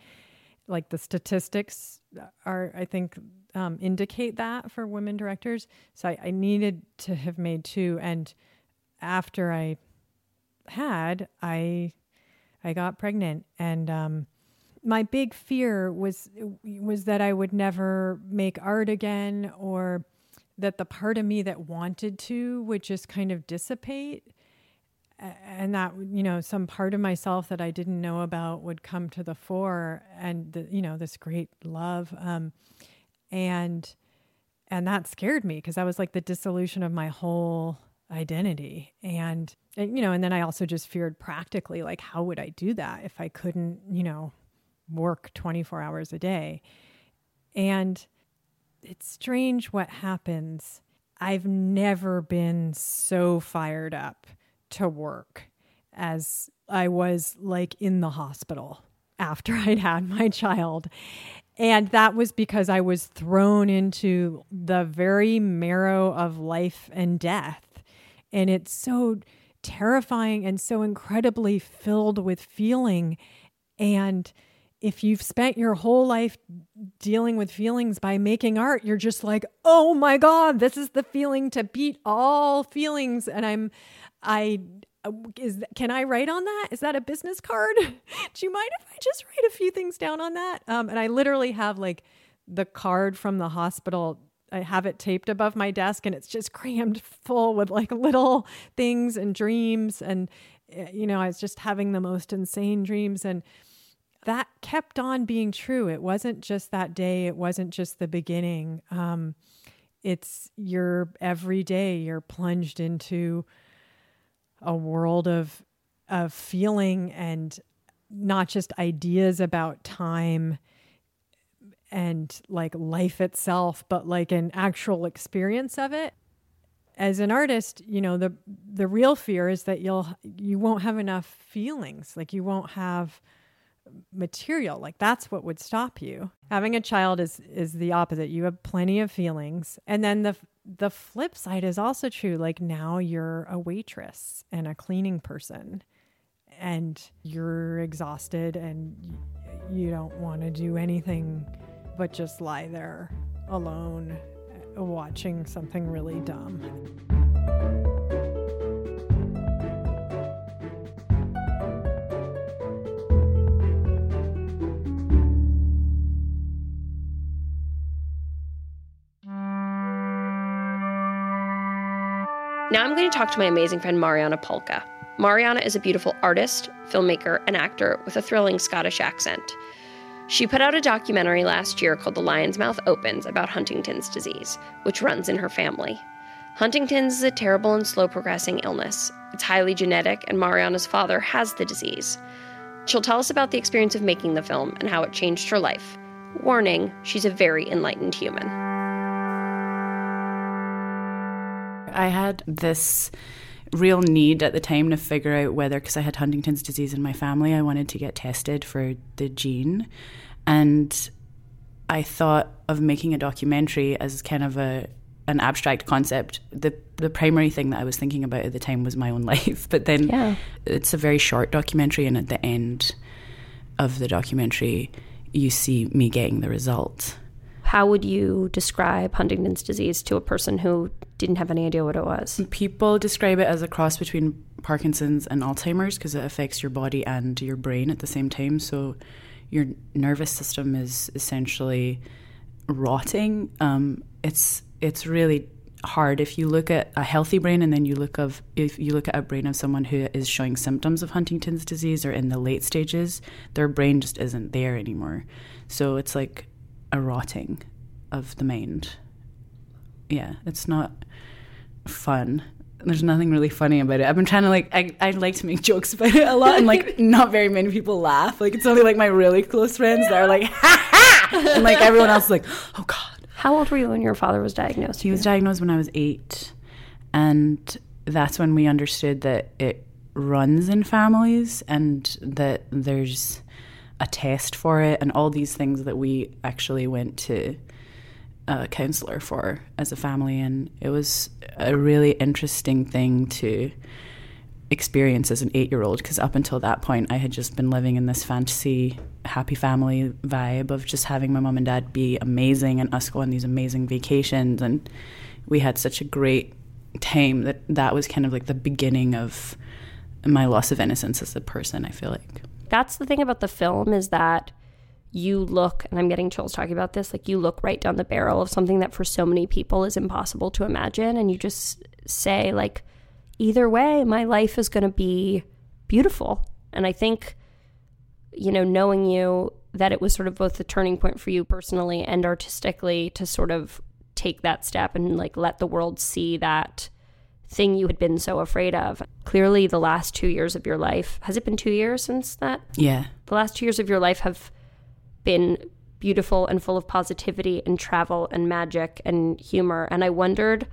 Like the statistics are, I think, um, indicate that for women directors. So I, I needed to have made two. And after I had, I I got pregnant, and um, my big fear was was that I would never make art again, or that the part of me that wanted to would just kind of dissipate. And that you know some part of myself that I didn't know about would come to the fore and the, you know this great love. Um, and and that scared me because that was like the dissolution of my whole identity. And, and you know and then I also just feared practically like how would I do that if I couldn't you know work 24 hours a day? And it's strange what happens I've never been so fired up to work as I was like in the hospital after (laughs) I'd had my child. And that was because I was thrown into the very marrow of life and death. And it's so terrifying and so incredibly filled with feeling. And if you've spent your whole life dealing with feelings by making art, you're just like, oh my God, this is the feeling to beat all feelings. And I'm, I is can I write on that? Is that a business card? (laughs) Do you mind if I just write a few things down on that? Um, and I literally have like the card from the hospital. I have it taped above my desk, and it's just (laughs) crammed full with like little things and dreams. And eh, you know, I was just having the most insane dreams, and that kept on being true. It wasn't just that day. It wasn't just the beginning. Um, it's your every day. You're plunged into a world of of feeling and not just ideas about time and like life itself but like an actual experience of it as an artist you know the the real fear is that you'll you won't have enough feelings like you won't have material like that's what would stop you having a child is is the opposite you have plenty of feelings and then the the flip side is also true. Like now you're a waitress and a cleaning person and you're exhausted and you don't want to do anything but just lie there alone uh, watching something really dumb. Now I'm going to talk to my amazing friend Marianna Palka. Marianna is a beautiful artist, filmmaker, and actor with a thrilling Scottish accent. She put out a documentary last year called The Lion's Mouth Opens about Huntington's disease, which runs in her family. Huntington's is a terrible and slow progressing illness. It's highly genetic, and Marianna's father has the disease. She'll tell us about the experience of making the film and how it changed her life. Warning, she's a very enlightened human. I had this real need at the time to figure out whether, because I had Huntington's disease in my family, I wanted to get tested for the gene. And I thought of making a documentary as kind of a an abstract concept. The the primary thing that I was thinking about at the time was my own (laughs) life. But then yeah. it's a very short documentary and at the end of the documentary you see me getting the result how would you describe Huntington's disease to a person who didn't have any idea what it was? People describe it as a cross between Parkinson's and Alzheimer's because it affects your body and your brain at the same time. So your nervous system is essentially rotting. Um, it's it's really hard if you look at a healthy brain and then you look of if you look at a brain of someone who is showing symptoms of Huntington's disease or in the late stages, their brain just isn't there anymore. So it's like a rotting of the mind. Yeah, it's not fun. There's nothing really funny about it. I've been trying to like I, I like to make (laughs) jokes about it a lot and like (laughs) not very many people laugh. Like it's only like my really close friends that are like (laughs) ha ha and like everyone else is like, Oh God. How old were you when your father was diagnosed? He was diagnosed when I was eight. And that's when we understood that it runs in families and that there's a test for it and all these things that we actually went to a counselor for as a family and it was a really interesting thing to experience as an eight year old because up until that point, I had just been living in this fantasy, happy family vibe of just having my mom and dad be amazing and us go on these amazing vacations. And we had such a great time that that was kind of like the beginning of my loss of innocence as a person, I feel like. That's the thing about the film is that you look, and I'm getting chills talking about this, like you look right down the barrel of something that for so many people is impossible to imagine. And you just say, like, either way, my life is going to be beautiful. And I think, you know, knowing you, that it was sort of both the turning point for you personally and artistically to sort of take that step and like let the world see that thing you had been so afraid of. Clearly, the last two years of your life has it been two years since that? Yeah. The last two years of your life have been beautiful and full of positivity and travel and magic and humor. And I wondered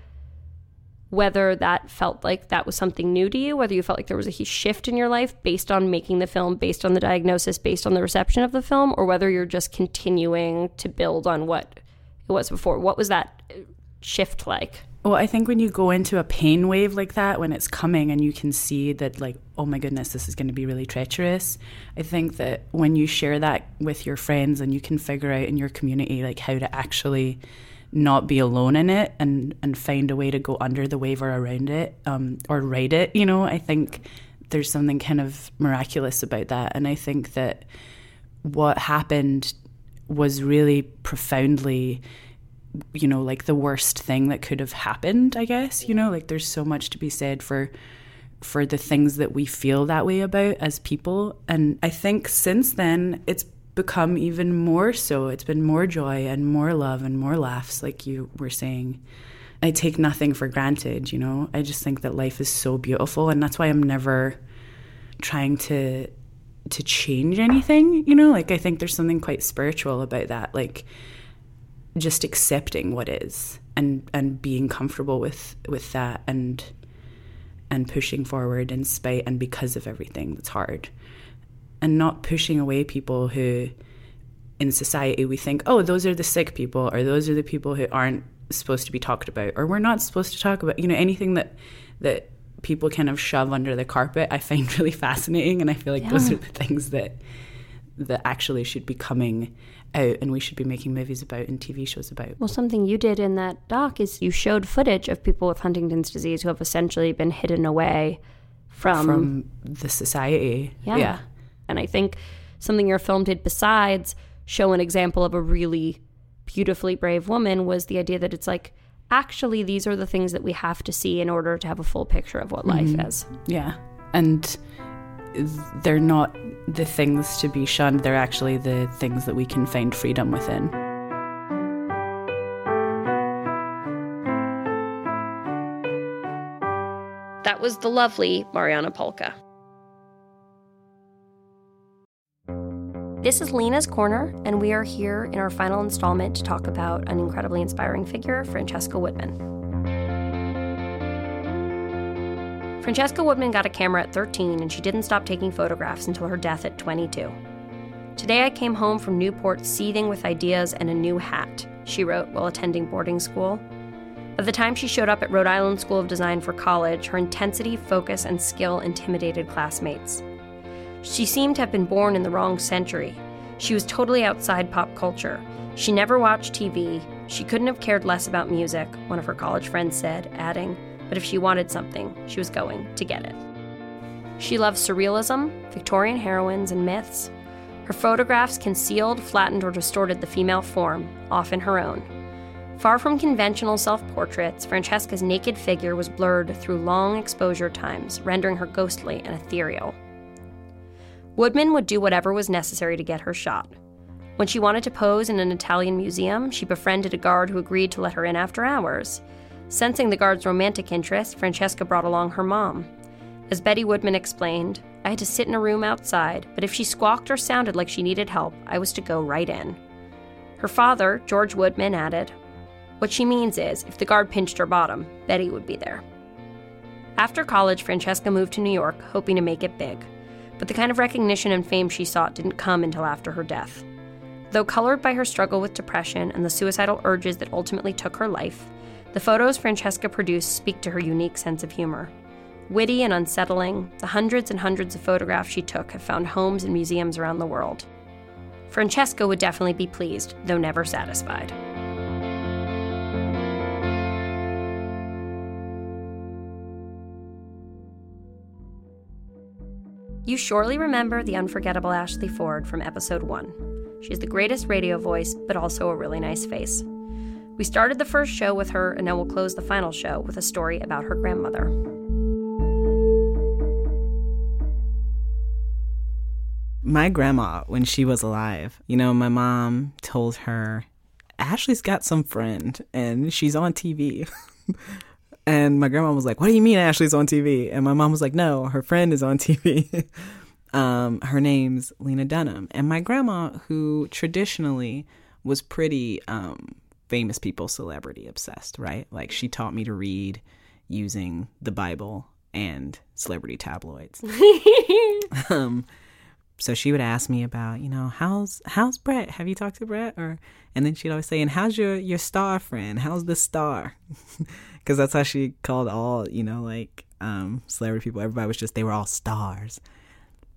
whether that felt like that was something new to you, whether you felt like there was a shift in your life based on making the film, based on the diagnosis, based on the reception of the film, or whether you're just continuing to build on what it was before. What was that shift like? Well, I think when you go into a pain wave like that, when it's coming and you can see that, like, oh my goodness, this is going to be really treacherous, I think that when you share that with your friends and you can figure out in your community, like, how to actually not be alone in it and, and find a way to go under the wave or around it um, or ride it, you know, I think there's something kind of miraculous about that. And I think that what happened was really profoundly you know, like the worst thing that could have happened, I guess, you know, like there's so much to be said for for the things that we feel that way about as people. And I think since then it's become even more so. It's been more joy and more love and more laughs, like you were saying. I take nothing for granted, you know. I just think that life is so beautiful and that's why I'm never trying to to change anything, you know? Like I think there's something quite spiritual about that. Like just accepting what is and and being comfortable with with that and and pushing forward in spite and because of everything that's hard and not pushing away people who in society we think oh those are the sick people or those are the people who aren't supposed to be talked about or we're not supposed to talk about you know anything that that people kind of shove under the carpet i find (laughs) really fascinating and i feel like yeah. those are the things that that actually should be coming out and we should be making movies about and TV shows about. Well, something you did in that doc is you showed footage of people with Huntington's disease who have essentially been hidden away from from the society. Yeah. yeah. And I think something your film did besides show an example of a really beautifully brave woman was the idea that it's like actually these are the things that we have to see in order to have a full picture of what mm-hmm. life is. Yeah. And they're not the things to be shunned, they're actually the things that we can find freedom within. That was the lovely Marianna Palka. This is Lena's Corner, and we are here in our final installment to talk about an incredibly inspiring figure, Francesca Woodman. Francesca Woodman got a camera at 13 and she didn't stop taking photographs until her death at 22. Today I came home from Newport seething with ideas and a new hat, she wrote while attending boarding school. By the time she showed up at Rhode Island School of Design for college, her intensity, focus, and skill intimidated classmates. She seemed to have been born in the wrong century. She was totally outside pop culture. She never watched TV. She couldn't have cared less about music, one of her college friends said, adding, but if she wanted something, she was going to get it. She loved surrealism, Victorian heroines, and myths. Her photographs concealed, flattened, or distorted the female form, often her own. Far from conventional self portraits, Francesca's naked figure was blurred through long exposure times, rendering her ghostly and ethereal. Woodman would do whatever was necessary to get her shot. When she wanted to pose in an Italian museum, she befriended a guard who agreed to let her in after hours. Sensing the guard's romantic interest, Francesca brought along her mom. As Betty Woodman explained, I had to sit in a room outside, but if she squawked or sounded like she needed help, I was to go right in. Her father, George Woodman, added, What she means is, if the guard pinched her bottom, Betty would be there. After college, Francesca moved to New York, hoping to make it big. But the kind of recognition and fame she sought didn't come until after her death. Though colored by her struggle with depression and the suicidal urges that ultimately took her life, the photos Francesca produced speak to her unique sense of humor. Witty and unsettling, the hundreds and hundreds of photographs she took have found homes in museums around the world. Francesca would definitely be pleased, though never satisfied. You surely remember the unforgettable Ashley Ford from episode 1. She's the greatest radio voice, but also a really nice face. We started the first show with her, and now we'll close the final show with a story about her grandmother. My grandma, when she was alive, you know, my mom told her, Ashley's got some friend and she's on TV. (laughs) And my grandma was like, What do you mean Ashley's on TV? And my mom was like, No, her friend is on (laughs) TV. um, her name's Lena Dunham. And my grandma, who traditionally was pretty um, famous people celebrity obsessed, right? Like she taught me to read using the Bible and celebrity tabloids. (laughs) um, so she would ask me about, you know, how's how's Brett? Have you talked to Brett? Or and then she'd always say, and how's your your star friend? How's the star? (laughs) because that's how she called all you know like um, celebrity people. Everybody was just they were all stars,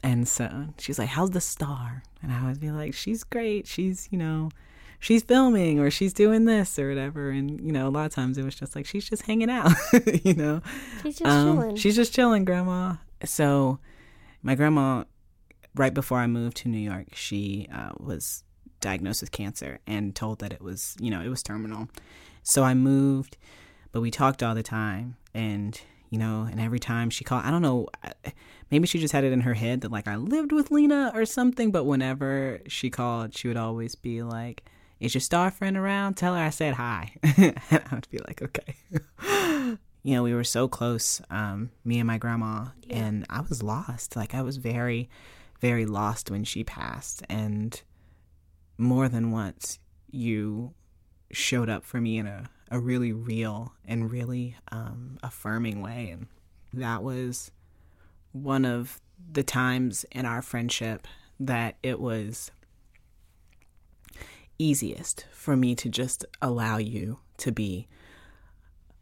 and so she's like, "How's the star?" And I would be like, "She's great. She's you know." She's filming or she's doing this or whatever, and you know, a lot of times it was just like she's just hanging out, (laughs) you know. She's just um, chilling. She's just chilling, grandma. So, my grandma, right before I moved to New York, she uh, was diagnosed with cancer and told that it was, you know, it was terminal. So I moved but we talked all the time and you know and every time she called i don't know maybe she just had it in her head that like i lived with lena or something but whenever she called she would always be like is your star friend around tell her i said hi and i would be like okay (laughs) you know we were so close um, me and my grandma yeah. and i was lost like i was very very lost when she passed and more than once you showed up for me in a a really real and really um, affirming way. And that was one of the times in our friendship that it was easiest for me to just allow you to be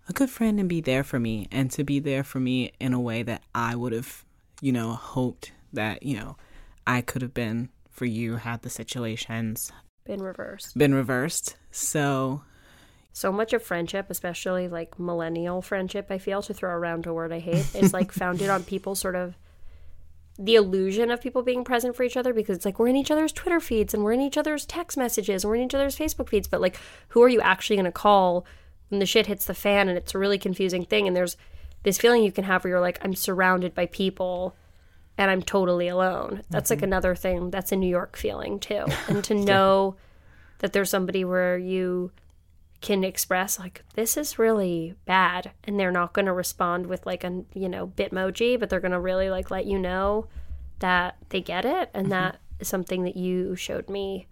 a good friend and be there for me and to be there for me in a way that I would have, you know, hoped that, you know, I could have been for you had the situations been reversed. Been reversed. So so much of friendship, especially like millennial friendship, I feel to throw around a word I hate, is like (laughs) founded on people sort of the illusion of people being present for each other because it's like we're in each other's Twitter feeds and we're in each other's text messages and we're in each other's Facebook feeds, but like who are you actually going to call when the shit hits the fan and it's a really confusing thing and there's this feeling you can have where you're like I'm surrounded by people and I'm totally alone. That's mm-hmm. like another thing that's a New York feeling too. (laughs) And to know that there's somebody where you can express like this is really bad and they're not going to respond with like a you know bitmoji but they're going to really like let you know that they get it and mm-hmm. that is something that you showed me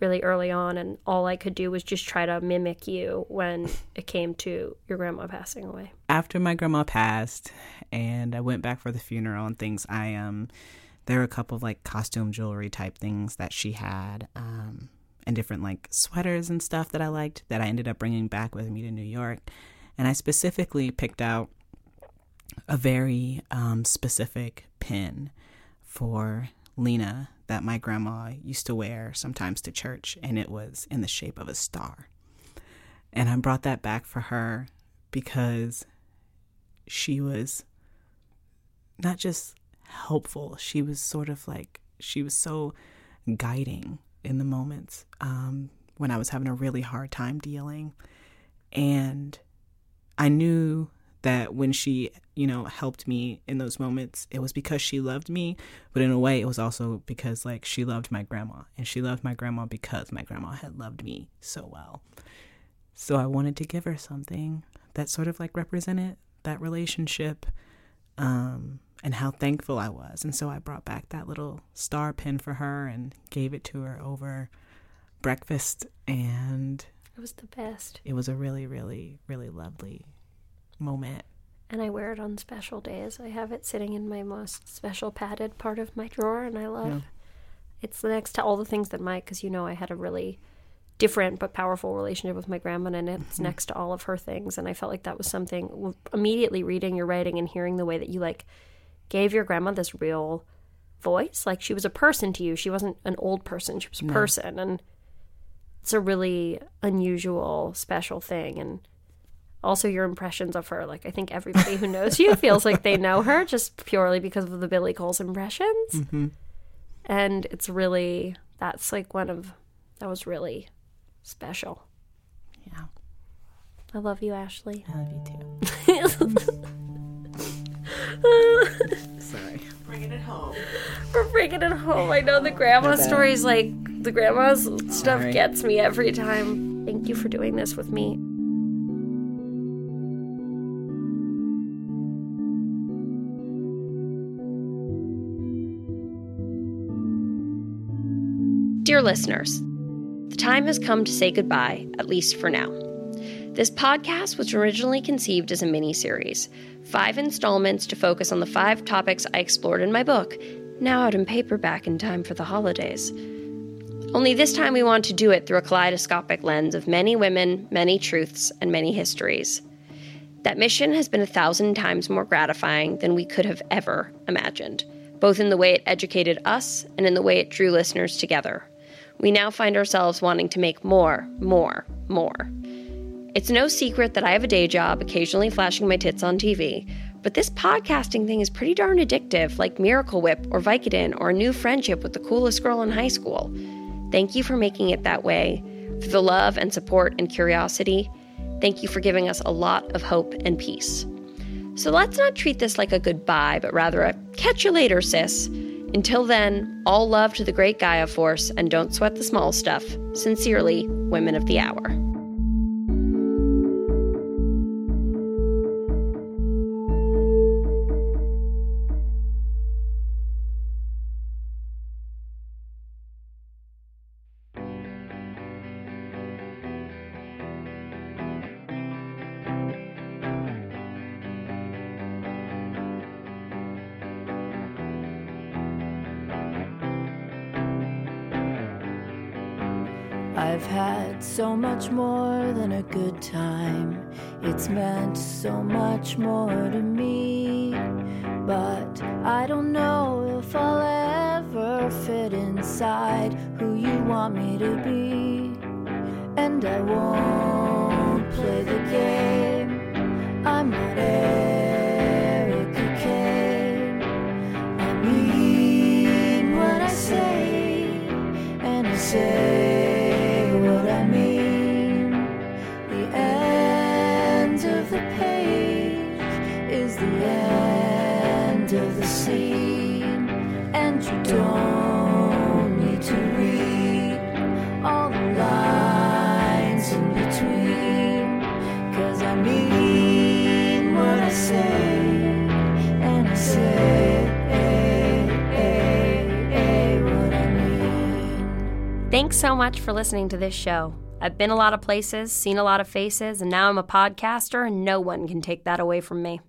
really early on and all I could do was just try to mimic you when it came to your grandma passing away. After my grandma passed and I went back for the funeral and things I um there were a couple of like costume jewelry type things that she had um and different like sweaters and stuff that I liked that I ended up bringing back with me to New York. And I specifically picked out a very um, specific pin for Lena that my grandma used to wear sometimes to church, and it was in the shape of a star. And I brought that back for her because she was not just helpful, she was sort of like, she was so guiding in the moments um, when I was having a really hard time dealing. And I knew that when she, you know, helped me in those moments, it was because she loved me, but in a way, it was also because, like, she loved my grandma. And she loved my grandma because my grandma had loved me so well. So I wanted to give her something that sort of like represented that relationship um, and how thankful I was. And so I brought back that little star pin for her and gave it to her over breakfast. And it was the best. It was a really, really, really lovely moment. And I wear it on special days. I have it sitting in my most special padded part of my drawer, and I love. Yeah. It's next to all the things that Mike, because you know I had a really different but powerful relationship with my grandma, and it's mm-hmm. next to all of her things. And I felt like that was something immediately reading your writing and hearing the way that you like gave your grandma this real voice. Like she was a person to you. She wasn't an old person. She was a No. person, and it's a really unusual, special thing. And also your impressions of her. Like I think everybody who knows you feels like they know her just purely because of the Billy Coles impressions. Mm-hmm. And it's really that's like one of that was really special. Yeah. I love you, Ashley. I love you too. (laughs) (laughs) Sorry. Bringing it home. We're bringing it home. I know the grandma Not stories, like the grandma's stuff Alright. gets me every time. Thank you for doing this with me. Dear listeners, the time has come to say goodbye, at least for now. This podcast was originally conceived as a mini series, five installments to focus on the five topics I explored in my book, now out in paperback in time for the holidays. Only this time we want to do it through a kaleidoscopic lens of many women, many truths, and many histories. That mission has been a thousand times more gratifying than we could have ever imagined, both in the way it educated us and in the way it drew listeners together. We now find ourselves wanting to make more, more, more. It's no secret that I have a day job, occasionally flashing my tits on TV, but this podcasting thing is pretty darn addictive, like Miracle Whip or Vicodin or a new friendship with the coolest girl in high school. Thank you for making it that way, for the love and support and curiosity. Thank you for giving us a lot of hope and peace. So let's not treat this like a goodbye, but rather a catch you later, sis. Until then, all love to the great Gaia Force and don't sweat the small stuff. Sincerely, Women of the Hour. Time. It's meant so much more to me. But I don't know if I'll ever fit inside who you want me to be. And I won't play the game. I'm not Erica Kane. I mean what I say, and I say Thanks so much for listening to this show. I've been a lot of places, seen a lot of faces, and now I'm a podcaster, and no one can take that away from me.